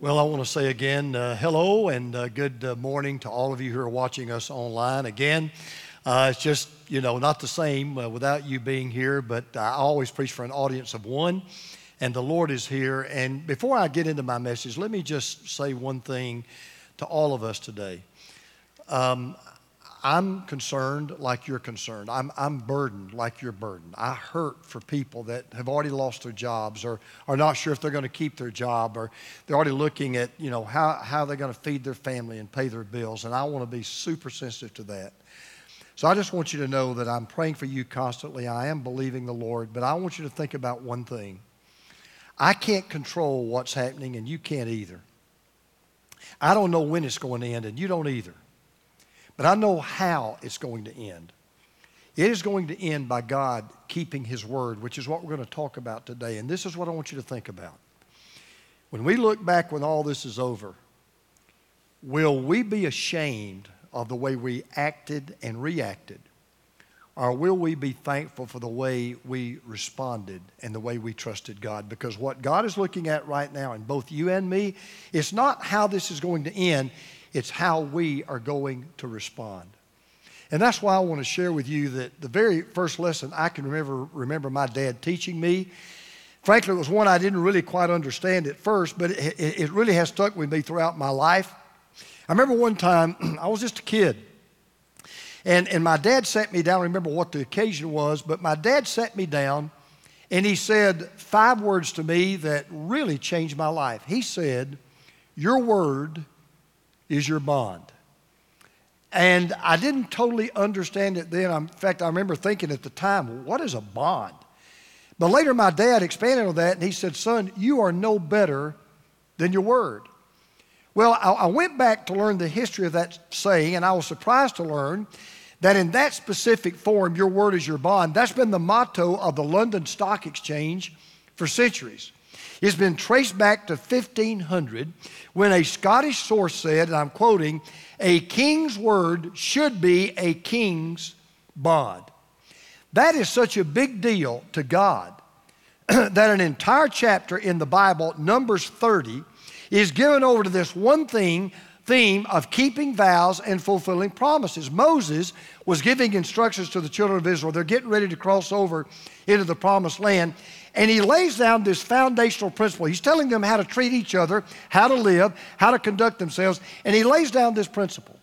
Well, I want to say again, uh, hello and uh, good uh, morning to all of you who are watching us online. Again, uh, it's just, you know, not the same uh, without you being here, but I always preach for an audience of one, and the Lord is here. And before I get into my message, let me just say one thing to all of us today. Um, I'm concerned like you're concerned. I'm, I'm burdened like you're burdened. I hurt for people that have already lost their jobs or are not sure if they're going to keep their job or they're already looking at, you know, how, how they're going to feed their family and pay their bills. And I want to be super sensitive to that. So I just want you to know that I'm praying for you constantly. I am believing the Lord, but I want you to think about one thing. I can't control what's happening, and you can't either. I don't know when it's going to end, and you don't either. But I know how it's going to end. It is going to end by God keeping His word, which is what we're going to talk about today. And this is what I want you to think about. When we look back when all this is over, will we be ashamed of the way we acted and reacted? Or will we be thankful for the way we responded and the way we trusted God? Because what God is looking at right now in both you and me, it's not how this is going to end, it's how we are going to respond. And that's why I want to share with you that the very first lesson I can remember, remember my dad teaching me. Frankly, it was one I didn't really quite understand at first, but it, it really has stuck with me throughout my life. I remember one time, I was just a kid, and, and my dad sat me down. I remember what the occasion was, but my dad sat me down and he said five words to me that really changed my life. He said, Your word is your bond. And I didn't totally understand it then. In fact, I remember thinking at the time, what is a bond? But later, my dad expanded on that and he said, Son, you are no better than your word. Well, I, went back to learn the history of that saying, and I was surprised to learn that in that specific form, your word is your bond. That's been the motto of the London Stock Exchange for centuries. It's been traced back to 1500 when a Scottish source said, and I'm quoting, a king's word should be a king's bond. That is such a big deal to God that an entire chapter in the Bible, Numbers 30, is given over to this one thing theme of keeping vows and fulfilling promises. Moses was giving instructions to the children of Israel. They're getting ready to cross over into the promised land. And he lays down this foundational principle. He's telling them how to treat each other, how to live, how to conduct themselves. And he lays down this principle.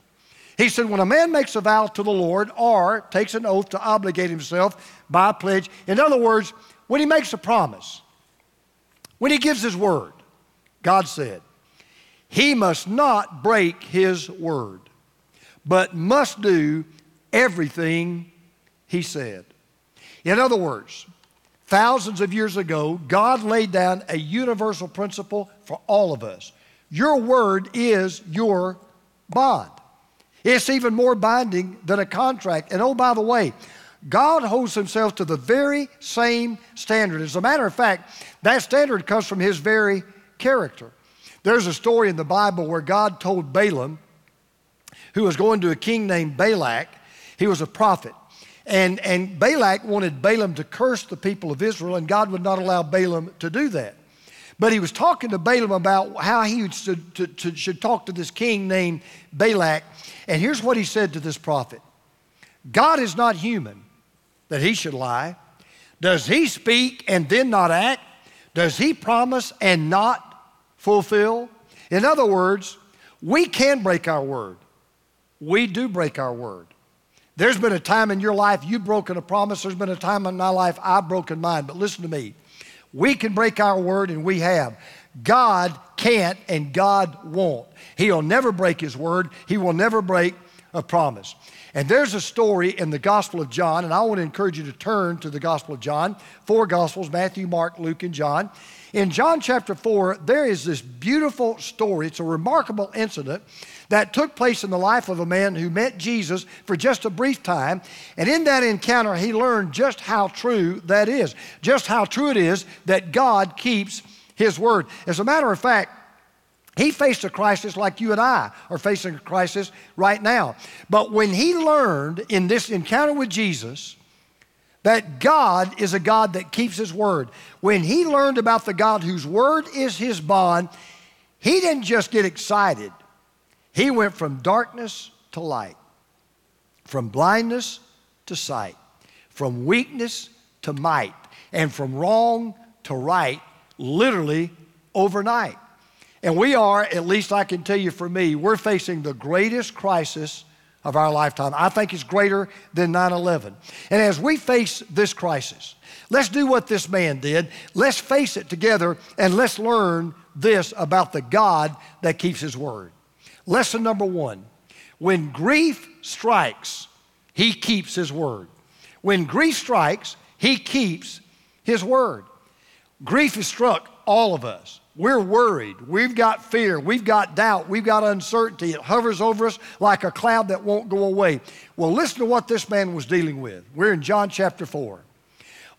He said, when a man makes a vow to the Lord or takes an oath to obligate himself by a pledge, in other words, when he makes a promise, when he gives his word, God said, he must not break his word, but must do everything he said. In other words, Thousands of years ago, God laid down a universal principle for all of us. Your word is your bond. It's even more binding than a contract. And oh, by the way, God holds himself to the very same standard. As a matter of fact, that standard comes from his very character. There's a story in the Bible where God told Balaam, who was going to a king named Balak, he was a prophet. And, and Balak wanted Balaam to curse the people of Israel, and God would not allow Balaam to do that. But he was talking to Balaam about how he should, to, to, should talk to this king named Balak. And here's what he said to this prophet God is not human that he should lie. Does he speak and then not act? Does he promise and not fulfill? In other words, we can break our word. We do break our word. There's been a time in your life you've broken a promise. There's been a time in my life I've broken mine. But listen to me. We can break our word, and we have. God can't, and God won't. He'll never break His word, He will never break a promise. And there's a story in the Gospel of John, and I want to encourage you to turn to the Gospel of John, four Gospels Matthew, Mark, Luke, and John. In John chapter 4, there is this beautiful story. It's a remarkable incident that took place in the life of a man who met Jesus for just a brief time. And in that encounter, he learned just how true that is, just how true it is that God keeps his word. As a matter of fact, he faced a crisis like you and I are facing a crisis right now. But when he learned in this encounter with Jesus that God is a God that keeps his word, when he learned about the God whose word is his bond, he didn't just get excited, he went from darkness to light, from blindness to sight, from weakness to might, and from wrong to right, literally overnight. And we are, at least I can tell you for me, we're facing the greatest crisis of our lifetime. I think it's greater than 9 11. And as we face this crisis, let's do what this man did. Let's face it together and let's learn this about the God that keeps his word. Lesson number one when grief strikes, he keeps his word. When grief strikes, he keeps his word. Grief has struck all of us. We're worried. We've got fear. We've got doubt. We've got uncertainty. It hovers over us like a cloud that won't go away. Well, listen to what this man was dealing with. We're in John chapter 4.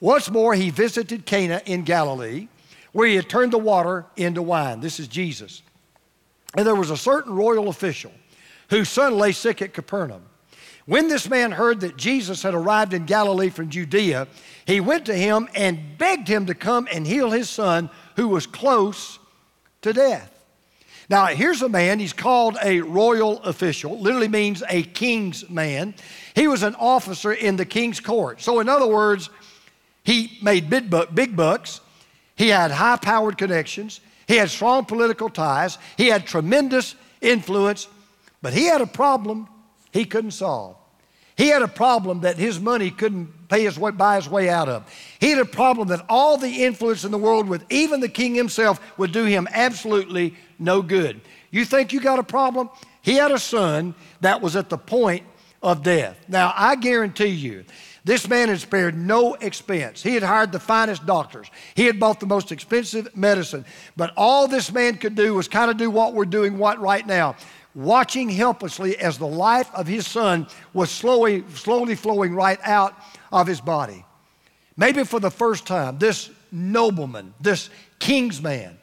Once more, he visited Cana in Galilee, where he had turned the water into wine. This is Jesus. And there was a certain royal official whose son lay sick at Capernaum. When this man heard that Jesus had arrived in Galilee from Judea, he went to him and begged him to come and heal his son who was close to death. Now, here's a man, he's called a royal official, literally means a king's man. He was an officer in the king's court. So, in other words, he made big, big bucks, he had high powered connections, he had strong political ties, he had tremendous influence, but he had a problem he couldn't solve. He had a problem that his money couldn't pay his way, buy his way out of. He had a problem that all the influence in the world with even the king himself would do him absolutely no good. You think you got a problem? He had a son that was at the point of death. Now, I guarantee you, this man had spared no expense. He had hired the finest doctors. He had bought the most expensive medicine. But all this man could do was kind of do what we're doing right now watching helplessly as the life of his son was slowly, slowly flowing right out of his body. Maybe for the first time, this nobleman, this king's man,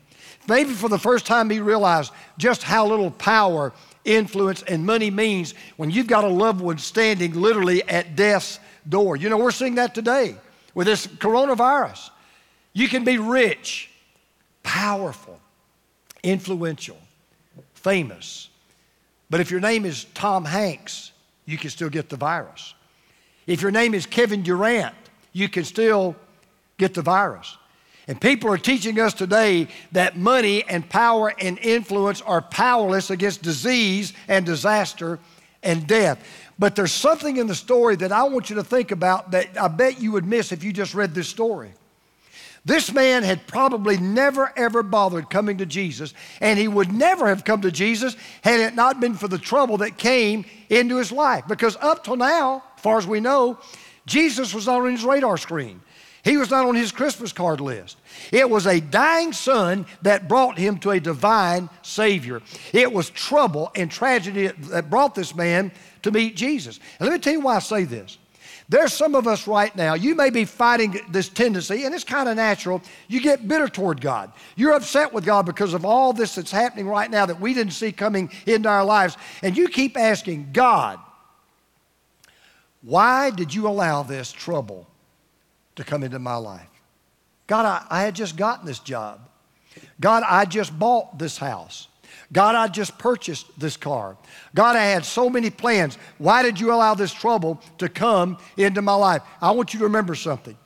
maybe for the first time he realized just how little power, influence, and money means when you've got a loved one standing literally at death's door. You know, we're seeing that today with this coronavirus. You can be rich, powerful, influential, famous, but if your name is Tom Hanks, you can still get the virus. If your name is Kevin Durant, you can still get the virus. And people are teaching us today that money and power and influence are powerless against disease and disaster and death. But there's something in the story that I want you to think about that I bet you would miss if you just read this story. This man had probably never ever bothered coming to Jesus, and he would never have come to Jesus had it not been for the trouble that came into his life. Because up till now, far as we know, Jesus was not on his radar screen. He was not on his Christmas card list. It was a dying son that brought him to a divine Savior. It was trouble and tragedy that brought this man to meet Jesus. And let me tell you why I say this. There's some of us right now, you may be fighting this tendency, and it's kind of natural. You get bitter toward God. You're upset with God because of all this that's happening right now that we didn't see coming into our lives. And you keep asking, God, why did you allow this trouble to come into my life? God, I, I had just gotten this job. God, I just bought this house. God, I just purchased this car. God, I had so many plans. Why did you allow this trouble to come into my life? I want you to remember something.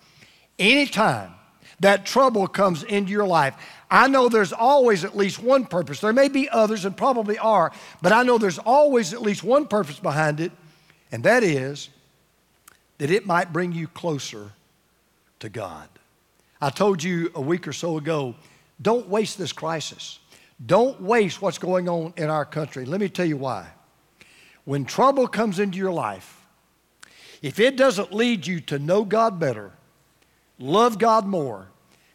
Anytime that trouble comes into your life, I know there's always at least one purpose. There may be others and probably are, but I know there's always at least one purpose behind it, and that is that it might bring you closer to God. I told you a week or so ago don't waste this crisis. Don't waste what's going on in our country. Let me tell you why. When trouble comes into your life, if it doesn't lead you to know God better, love God more,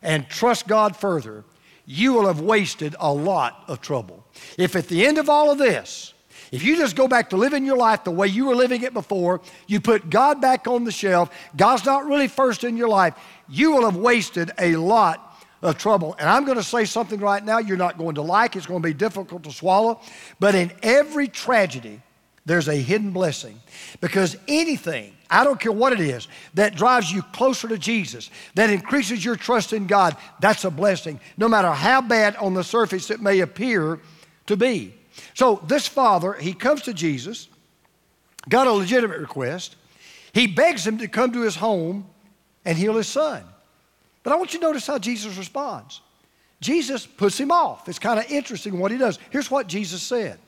and trust God further, you will have wasted a lot of trouble. If at the end of all of this, if you just go back to living your life the way you were living it before, you put God back on the shelf, God's not really first in your life, you will have wasted a lot of trouble. And I'm going to say something right now you're not going to like, it's going to be difficult to swallow. But in every tragedy there's a hidden blessing. Because anything, I don't care what it is, that drives you closer to Jesus, that increases your trust in God, that's a blessing, no matter how bad on the surface it may appear to be. So this father, he comes to Jesus, got a legitimate request. He begs him to come to his home and heal his son. But I want you to notice how Jesus responds. Jesus puts him off. It's kind of interesting what he does. Here's what Jesus said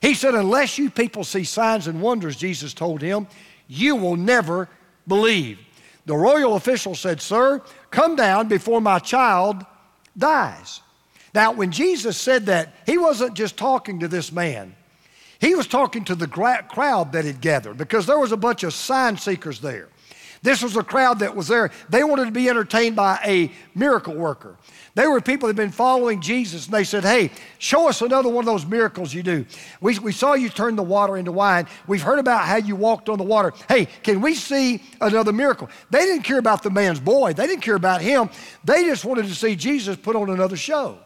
He said, Unless you people see signs and wonders, Jesus told him, you will never believe. The royal official said, Sir, come down before my child dies. Now, when Jesus said that, he wasn't just talking to this man. He was talking to the crowd that had gathered because there was a bunch of sign seekers there. This was a crowd that was there. They wanted to be entertained by a miracle worker. They were people that had been following Jesus, and they said, Hey, show us another one of those miracles you do. We, we saw you turn the water into wine. We've heard about how you walked on the water. Hey, can we see another miracle? They didn't care about the man's boy, they didn't care about him. They just wanted to see Jesus put on another show.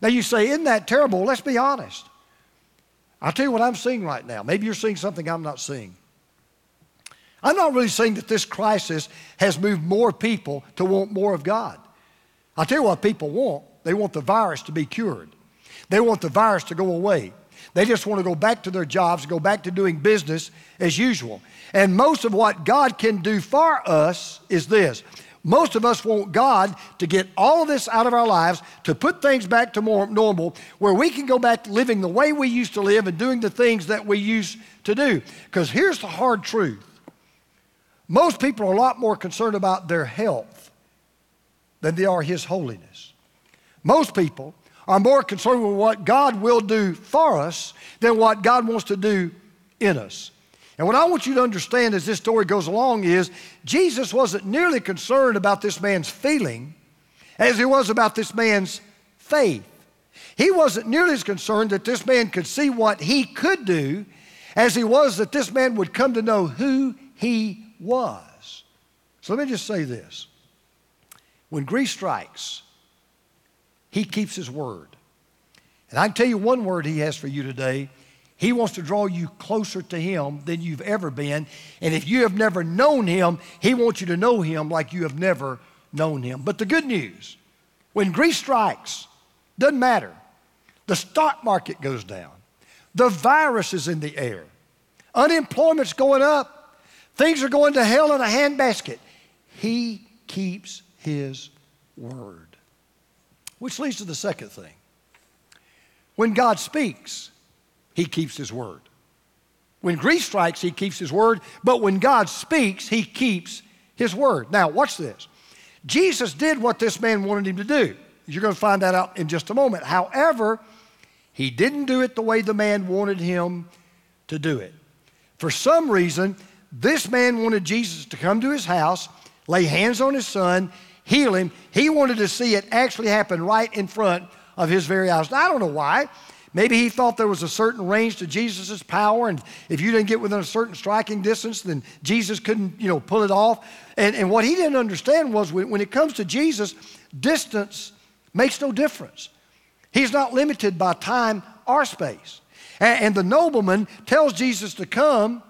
Now you say, Isn't that terrible? Let's be honest. I'll tell you what I'm seeing right now. Maybe you're seeing something I'm not seeing. I'm not really seeing that this crisis has moved more people to want more of God. I'll tell you what people want. They want the virus to be cured. They want the virus to go away. They just want to go back to their jobs, go back to doing business as usual. And most of what God can do for us is this. Most of us want God to get all of this out of our lives, to put things back to more normal, where we can go back to living the way we used to live and doing the things that we used to do. Because here's the hard truth most people are a lot more concerned about their health than they are His holiness. Most people are more concerned with what God will do for us than what God wants to do in us. And what I want you to understand as this story goes along is Jesus wasn't nearly concerned about this man's feeling as he was about this man's faith. He wasn't nearly as concerned that this man could see what he could do as he was that this man would come to know who he was. So let me just say this. When grief strikes, he keeps his word. And I can tell you one word he has for you today. He wants to draw you closer to him than you've ever been. And if you have never known him, he wants you to know him like you have never known him. But the good news, when grief strikes, doesn't matter. The stock market goes down. The virus is in the air. Unemployment's going up. Things are going to hell in a handbasket. He keeps his word. Which leads to the second thing. When God speaks, he keeps his word. When grief strikes, he keeps his word, but when God speaks, he keeps his word. Now, watch this. Jesus did what this man wanted him to do. You're going to find that out in just a moment. However, he didn't do it the way the man wanted him to do it. For some reason, this man wanted Jesus to come to his house, lay hands on his son, heal him. He wanted to see it actually happen right in front of his very eyes. Now, I don't know why. Maybe he thought there was a certain range to Jesus' power, and if you didn't get within a certain striking distance, then Jesus couldn't, you know, pull it off. And, and what he didn't understand was when, when it comes to Jesus, distance makes no difference. He's not limited by time or space. And, and the nobleman tells Jesus to come,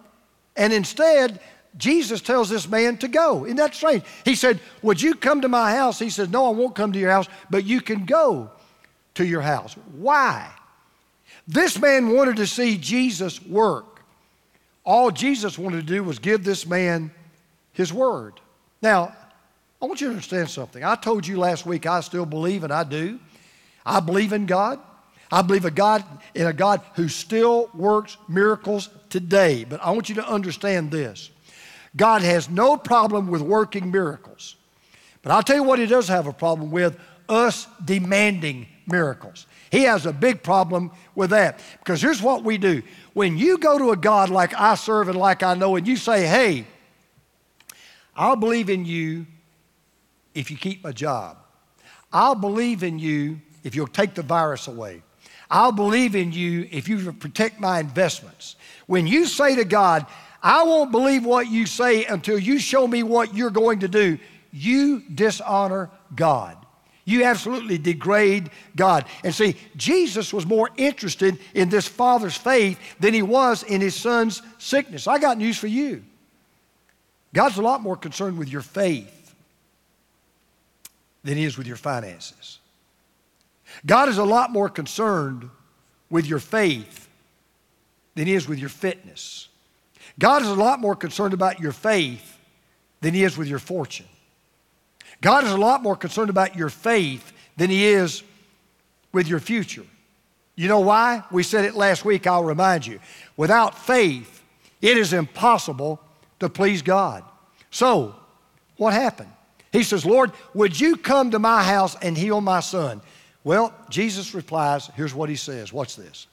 and instead, Jesus tells this man to go. Isn't that strange? He said, Would you come to my house? He said, No, I won't come to your house, but you can go to your house. Why? This man wanted to see Jesus work. All Jesus wanted to do was give this man his word. Now, I want you to understand something. I told you last week I still believe, and I do. I believe in God. I believe a God in a God who still works miracles today. But I want you to understand this. God has no problem with working miracles. But I'll tell you what he does have a problem with us demanding miracles. He has a big problem with that. Because here's what we do. When you go to a God like I serve and like I know, and you say, hey, I'll believe in you if you keep my job. I'll believe in you if you'll take the virus away. I'll believe in you if you protect my investments. When you say to God, I won't believe what you say until you show me what you're going to do, you dishonor God. You absolutely degrade God. And see, Jesus was more interested in this father's faith than he was in his son's sickness. I got news for you. God's a lot more concerned with your faith than he is with your finances. God is a lot more concerned with your faith than he is with your fitness. God is a lot more concerned about your faith than he is with your fortune. God is a lot more concerned about your faith than he is with your future. You know why? We said it last week, I'll remind you. Without faith, it is impossible to please God. So, what happened? He says, Lord, would you come to my house and heal my son? Well, Jesus replies, here's what he says. Watch this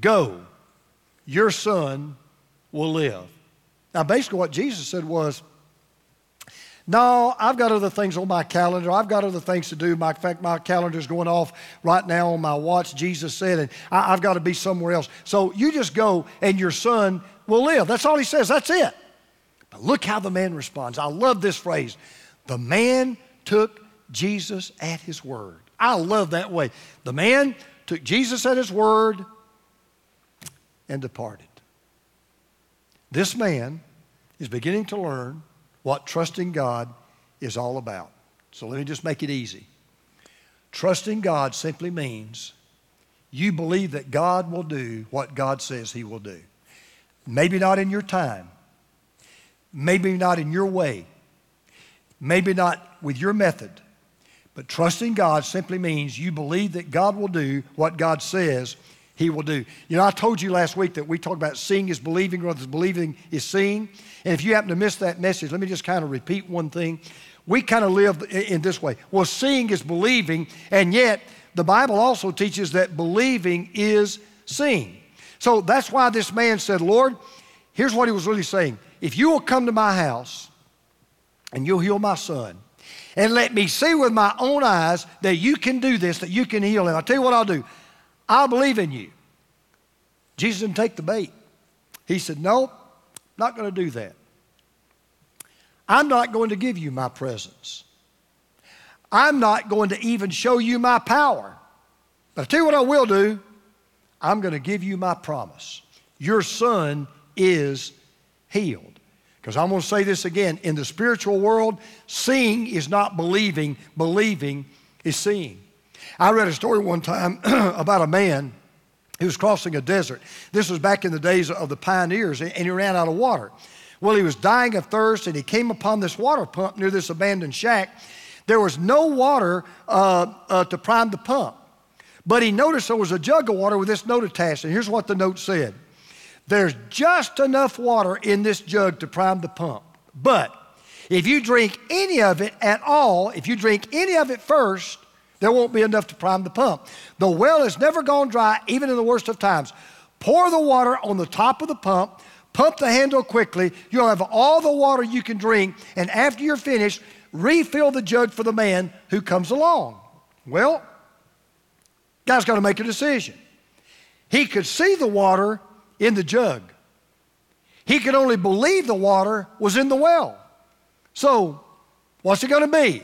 Go, your son will live. Now, basically, what Jesus said was, no, I've got other things on my calendar. I've got other things to do. My, in fact, my calendar's going off right now on my watch, Jesus said, and I, I've got to be somewhere else. So you just go and your son will live. That's all he says. That's it. But look how the man responds. I love this phrase. The man took Jesus at his word. I love that way. The man took Jesus at his word and departed. This man is beginning to learn what trusting God is all about. So let me just make it easy. Trusting God simply means you believe that God will do what God says He will do. Maybe not in your time, maybe not in your way, maybe not with your method, but trusting God simply means you believe that God will do what God says he will do. You know, I told you last week that we talked about seeing is believing, or believing is seeing. And if you happen to miss that message, let me just kind of repeat one thing. We kind of live in this way. Well, seeing is believing, and yet the Bible also teaches that believing is seeing. So that's why this man said, Lord, here's what he was really saying. If you will come to my house and you'll heal my son, and let me see with my own eyes that you can do this, that you can heal him. I'll tell you what I'll do. I'll believe in you. Jesus didn't take the bait. He said, Nope, not going to do that. I'm not going to give you my presence. I'm not going to even show you my power. But I tell you what I will do I'm going to give you my promise. Your son is healed. Because I'm going to say this again in the spiritual world, seeing is not believing, believing is seeing. I read a story one time about a man who was crossing a desert. This was back in the days of the pioneers, and he ran out of water. Well, he was dying of thirst, and he came upon this water pump near this abandoned shack. There was no water uh, uh, to prime the pump, but he noticed there was a jug of water with this note attached, and here's what the note said There's just enough water in this jug to prime the pump, but if you drink any of it at all, if you drink any of it first, there won't be enough to prime the pump. The well has never gone dry, even in the worst of times. Pour the water on the top of the pump, pump the handle quickly. You'll have all the water you can drink, and after you're finished, refill the jug for the man who comes along. Well, guy's got to make a decision. He could see the water in the jug. He could only believe the water was in the well. So, what's it going to be?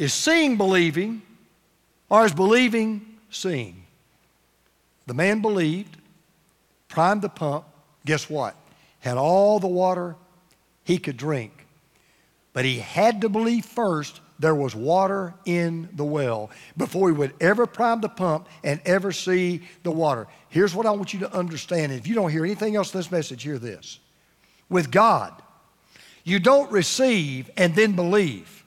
Is seeing believing or is believing seeing? The man believed, primed the pump, guess what? Had all the water he could drink. But he had to believe first there was water in the well before he would ever prime the pump and ever see the water. Here's what I want you to understand. If you don't hear anything else in this message, hear this. With God, you don't receive and then believe.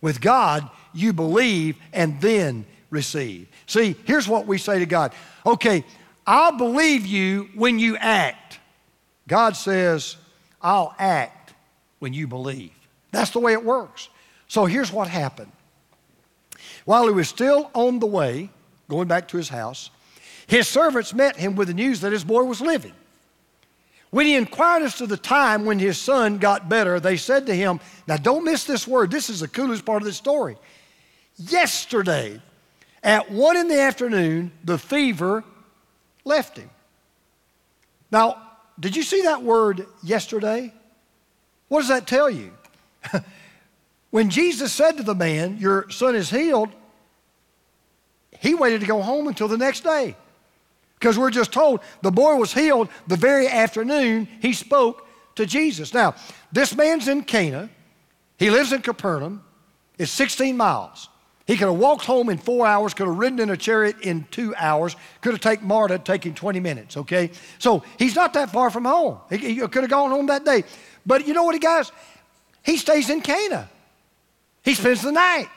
With God, you believe and then receive. See, here's what we say to God Okay, I'll believe you when you act. God says, I'll act when you believe. That's the way it works. So here's what happened. While he was still on the way, going back to his house, his servants met him with the news that his boy was living. When he inquired as to the time when his son got better, they said to him, Now don't miss this word. This is the coolest part of the story. Yesterday, at one in the afternoon, the fever left him. Now, did you see that word yesterday? What does that tell you? When Jesus said to the man, Your son is healed, he waited to go home until the next day. Because we're just told the boy was healed the very afternoon he spoke to Jesus. Now, this man's in Cana. He lives in Capernaum. It's 16 miles. He could have walked home in four hours, could have ridden in a chariot in two hours, could have taken Marta, taking 20 minutes, okay? So he's not that far from home. He, he could have gone home that day. But you know what he does? He stays in Cana. He spends the night.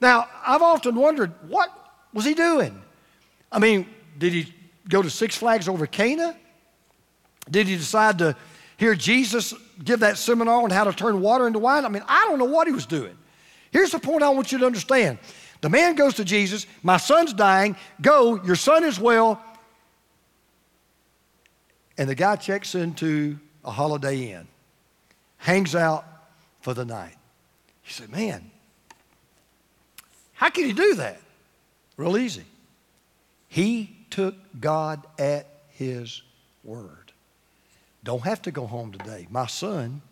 Now, I've often wondered, what was he doing? I mean, did he go to Six Flags over Cana? Did he decide to hear Jesus give that seminar on how to turn water into wine? I mean, I don't know what he was doing. Here's the point I want you to understand. The man goes to Jesus, My son's dying. Go, your son is well. And the guy checks into a Holiday Inn, hangs out for the night. He said, Man, how can he do that? Real easy. He took God at his word. Don't have to go home today. My son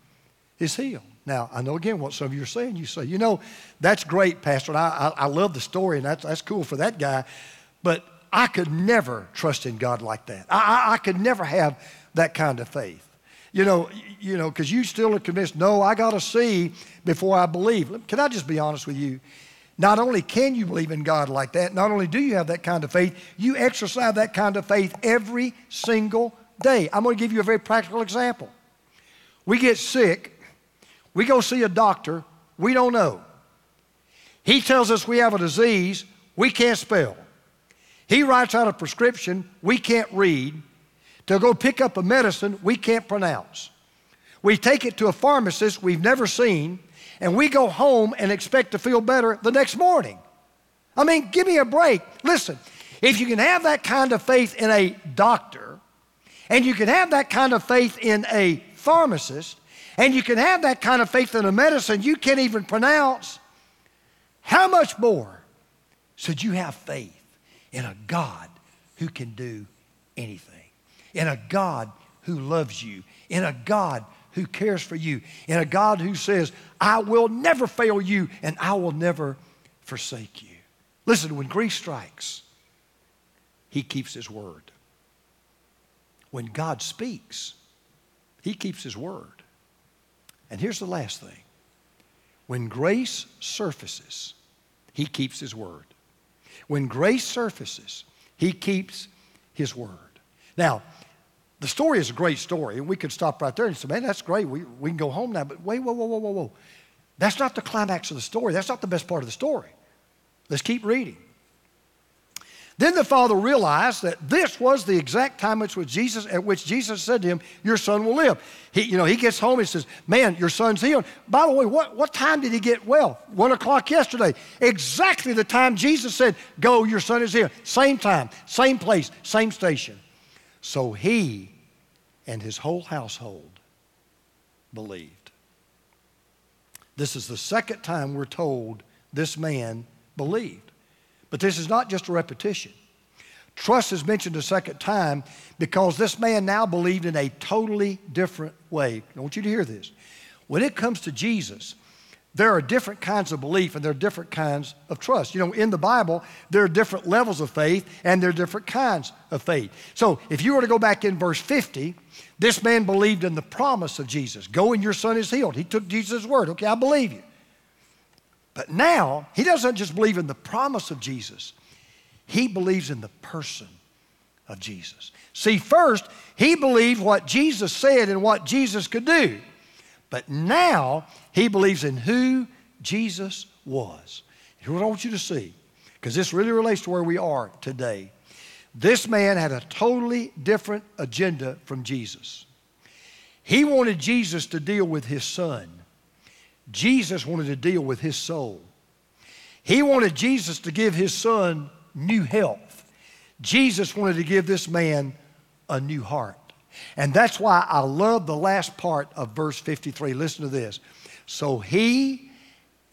is healed. Now, I know again what some of you are saying. You say, you know, that's great, Pastor, and I, I, I love the story, and that's, that's cool for that guy, but I could never trust in God like that. I, I, I could never have that kind of faith. You know, you know, because you still are convinced, no, I got to see before I believe. Can I just be honest with you? Not only can you believe in God like that, not only do you have that kind of faith, you exercise that kind of faith every single day. I'm going to give you a very practical example. We get sick, we go see a doctor, we don't know. He tells us we have a disease we can't spell. He writes out a prescription we can't read to go pick up a medicine we can't pronounce. We take it to a pharmacist we've never seen, and we go home and expect to feel better the next morning. I mean, give me a break. Listen, if you can have that kind of faith in a doctor, and you can have that kind of faith in a pharmacist, and you can have that kind of faith in a medicine you can't even pronounce, how much more should you have faith in a God who can do anything? In a God who loves you, in a God who cares for you, in a God who says, I will never fail you and I will never forsake you. Listen, when grief strikes, he keeps his word. When God speaks, he keeps his word. And here's the last thing when grace surfaces, he keeps his word. When grace surfaces, he keeps his word. Now, the story is a great story, and we could stop right there and say, man, that's great. We, we can go home now. But wait, whoa, whoa, whoa, whoa, whoa. That's not the climax of the story. That's not the best part of the story. Let's keep reading. Then the father realized that this was the exact time at which Jesus, at which Jesus said to him, Your son will live. He, you know, he gets home and says, Man, your son's healed. By the way, what, what time did he get well? One o'clock yesterday. Exactly the time Jesus said, Go, your son is here. Same time, same place, same station. So he and his whole household believed. This is the second time we're told this man believed. But this is not just a repetition. Trust is mentioned a second time because this man now believed in a totally different way. I want you to hear this. When it comes to Jesus, there are different kinds of belief and there are different kinds of trust. You know, in the Bible, there are different levels of faith and there are different kinds of faith. So if you were to go back in verse 50, this man believed in the promise of Jesus go and your son is healed. He took Jesus' word. Okay, I believe you. But now, he doesn't just believe in the promise of Jesus, he believes in the person of Jesus. See, first, he believed what Jesus said and what Jesus could do. But now he believes in who Jesus was. Here's what I want you to see, because this really relates to where we are today. This man had a totally different agenda from Jesus. He wanted Jesus to deal with his son. Jesus wanted to deal with his soul. He wanted Jesus to give his son new health. Jesus wanted to give this man a new heart. And that's why I love the last part of verse 53. Listen to this. So he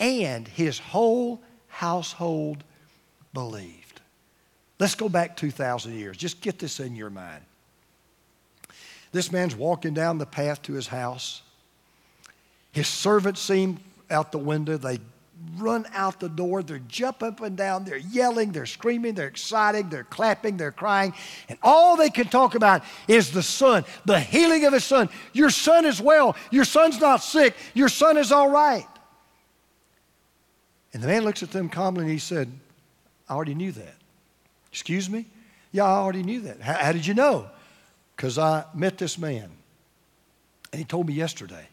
and his whole household believed. Let's go back 2,000 years. Just get this in your mind. This man's walking down the path to his house. His servants seem out the window. They run out the door. They're jumping up and down. They're yelling. They're screaming. They're excited. They're clapping. They're crying. And all they can talk about is the son, the healing of his son. Your son is well. Your son's not sick. Your son is all right. And the man looks at them calmly and he said, I already knew that. Excuse me? Yeah, I already knew that. How, how did you know? Because I met this man. And he told me yesterday,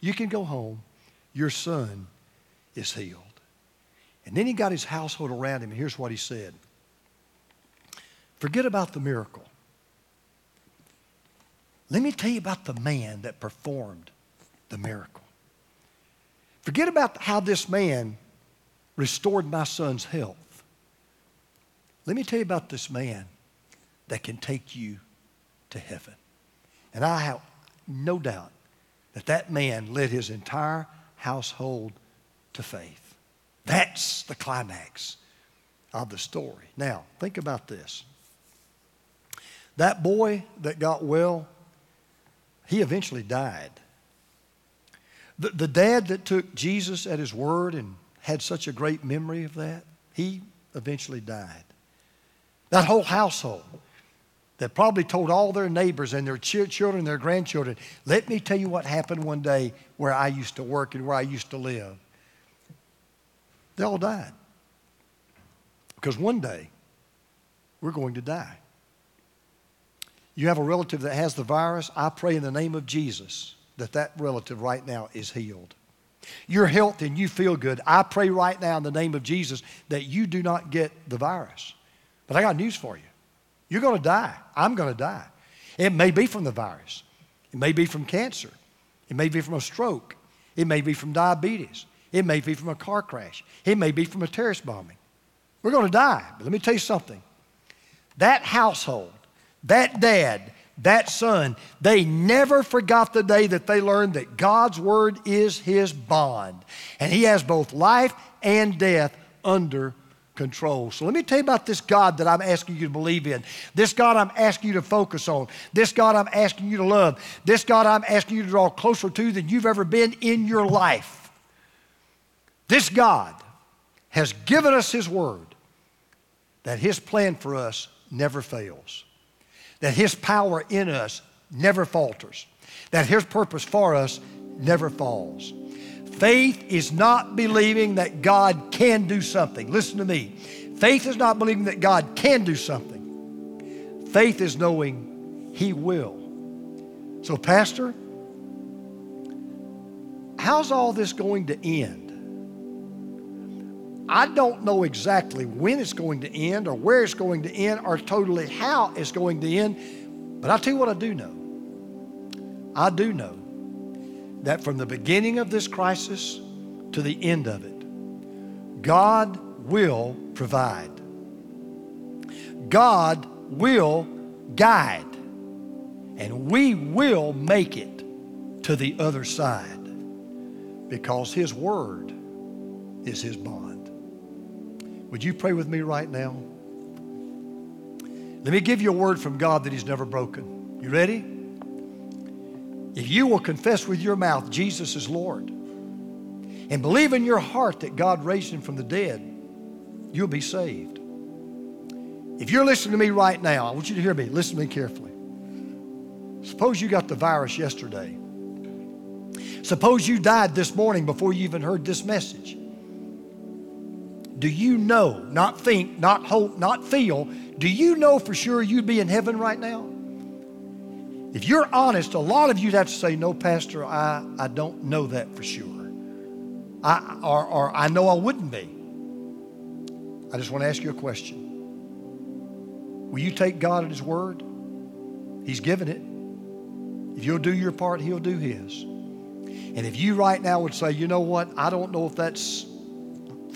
you can go home. Your son is healed. And then he got his household around him, and here's what he said Forget about the miracle. Let me tell you about the man that performed the miracle. Forget about how this man restored my son's health. Let me tell you about this man that can take you to heaven. And I have no doubt that that man led his entire household to faith. That's the climax of the story. Now, think about this. That boy that got well, he eventually died. The, the dad that took Jesus at his word and had such a great memory of that, he eventually died. That whole household that probably told all their neighbors and their ch- children, their grandchildren, let me tell you what happened one day where I used to work and where I used to live. They all died. Because one day, we're going to die. You have a relative that has the virus, I pray in the name of Jesus that that relative right now is healed. You're healthy and you feel good. I pray right now in the name of Jesus that you do not get the virus. But I got news for you. You're going to die. I'm going to die. It may be from the virus. It may be from cancer. It may be from a stroke. It may be from diabetes. It may be from a car crash. It may be from a terrorist bombing. We're going to die. But let me tell you something. That household, that dad, that son, they never forgot the day that they learned that God's word is his bond. And he has both life and death under control. So let me tell you about this God that I'm asking you to believe in. This God I'm asking you to focus on. This God I'm asking you to love. This God I'm asking you to draw closer to than you've ever been in your life. This God has given us His word that His plan for us never fails, that His power in us never falters, that His purpose for us never falls. Faith is not believing that God can do something. Listen to me. Faith is not believing that God can do something. Faith is knowing He will. So, Pastor, how's all this going to end? I don't know exactly when it's going to end or where it's going to end or totally how it's going to end, but I'll tell you what I do know. I do know that from the beginning of this crisis to the end of it, God will provide. God will guide. And we will make it to the other side because His Word is His bond. Would you pray with me right now? Let me give you a word from God that He's never broken. You ready? If you will confess with your mouth Jesus is Lord and believe in your heart that God raised him from the dead, you'll be saved. If you're listening to me right now, I want you to hear me. Listen to me carefully. Suppose you got the virus yesterday. Suppose you died this morning before you even heard this message. Do you know, not think, not hope, not feel, do you know for sure you'd be in heaven right now? If you're honest, a lot of you'd have to say, No, Pastor, I, I don't know that for sure. I, or, or I know I wouldn't be. I just want to ask you a question. Will you take God at His word? He's given it. If you'll do your part, He'll do His. And if you right now would say, you know what, I don't know if that's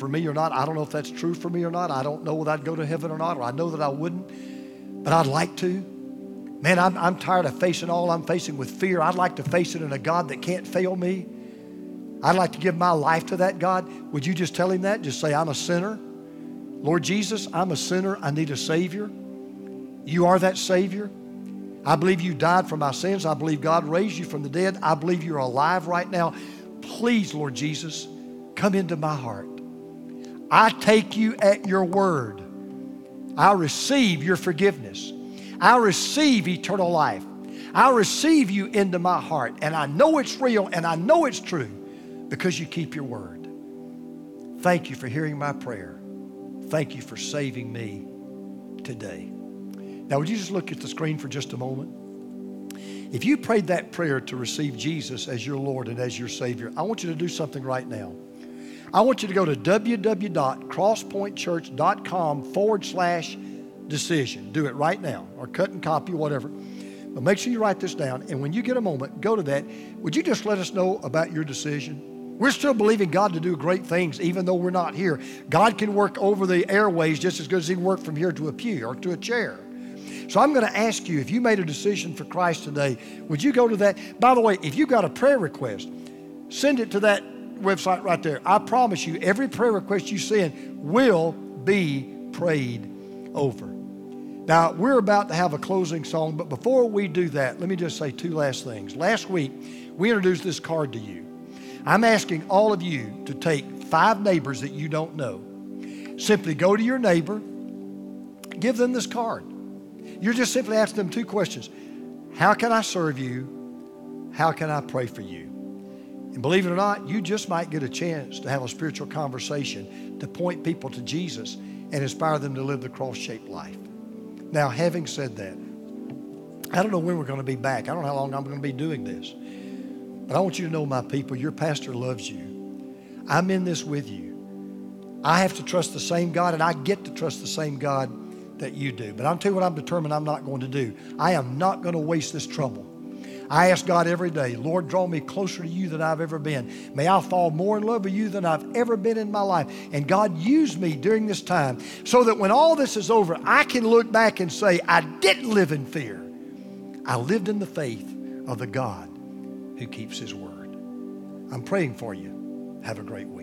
for me or not. I don't know if that's true for me or not. I don't know whether I'd go to heaven or not, or I know that I wouldn't, but I'd like to. Man, I'm, I'm tired of facing all I'm facing with fear. I'd like to face it in a God that can't fail me. I'd like to give my life to that God. Would you just tell him that? Just say, I'm a sinner. Lord Jesus, I'm a sinner. I need a Savior. You are that Savior. I believe you died for my sins. I believe God raised you from the dead. I believe you're alive right now. Please, Lord Jesus, come into my heart. I take you at your word. I receive your forgiveness. I receive eternal life. I receive you into my heart. And I know it's real and I know it's true because you keep your word. Thank you for hearing my prayer. Thank you for saving me today. Now, would you just look at the screen for just a moment? If you prayed that prayer to receive Jesus as your Lord and as your Savior, I want you to do something right now. I want you to go to www.crosspointchurch.com forward slash decision. Do it right now, or cut and copy, whatever. But make sure you write this down. And when you get a moment, go to that. Would you just let us know about your decision? We're still believing God to do great things, even though we're not here. God can work over the airways just as good as He can work from here to a pew or to a chair. So I'm going to ask you if you made a decision for Christ today, would you go to that? By the way, if you got a prayer request, send it to that website right there. I promise you, every prayer request you send will be prayed over. Now, we're about to have a closing song, but before we do that, let me just say two last things. Last week, we introduced this card to you. I'm asking all of you to take five neighbors that you don't know. Simply go to your neighbor, give them this card. You're just simply asking them two questions How can I serve you? How can I pray for you? And believe it or not, you just might get a chance to have a spiritual conversation to point people to Jesus and inspire them to live the cross shaped life. Now, having said that, I don't know when we're going to be back. I don't know how long I'm going to be doing this. But I want you to know, my people, your pastor loves you. I'm in this with you. I have to trust the same God, and I get to trust the same God that you do. But I'll tell you what I'm determined I'm not going to do. I am not going to waste this trouble. I ask God every day, Lord, draw me closer to you than I've ever been. May I fall more in love with you than I've ever been in my life. And God, use me during this time so that when all this is over, I can look back and say, I didn't live in fear. I lived in the faith of the God who keeps his word. I'm praying for you. Have a great week.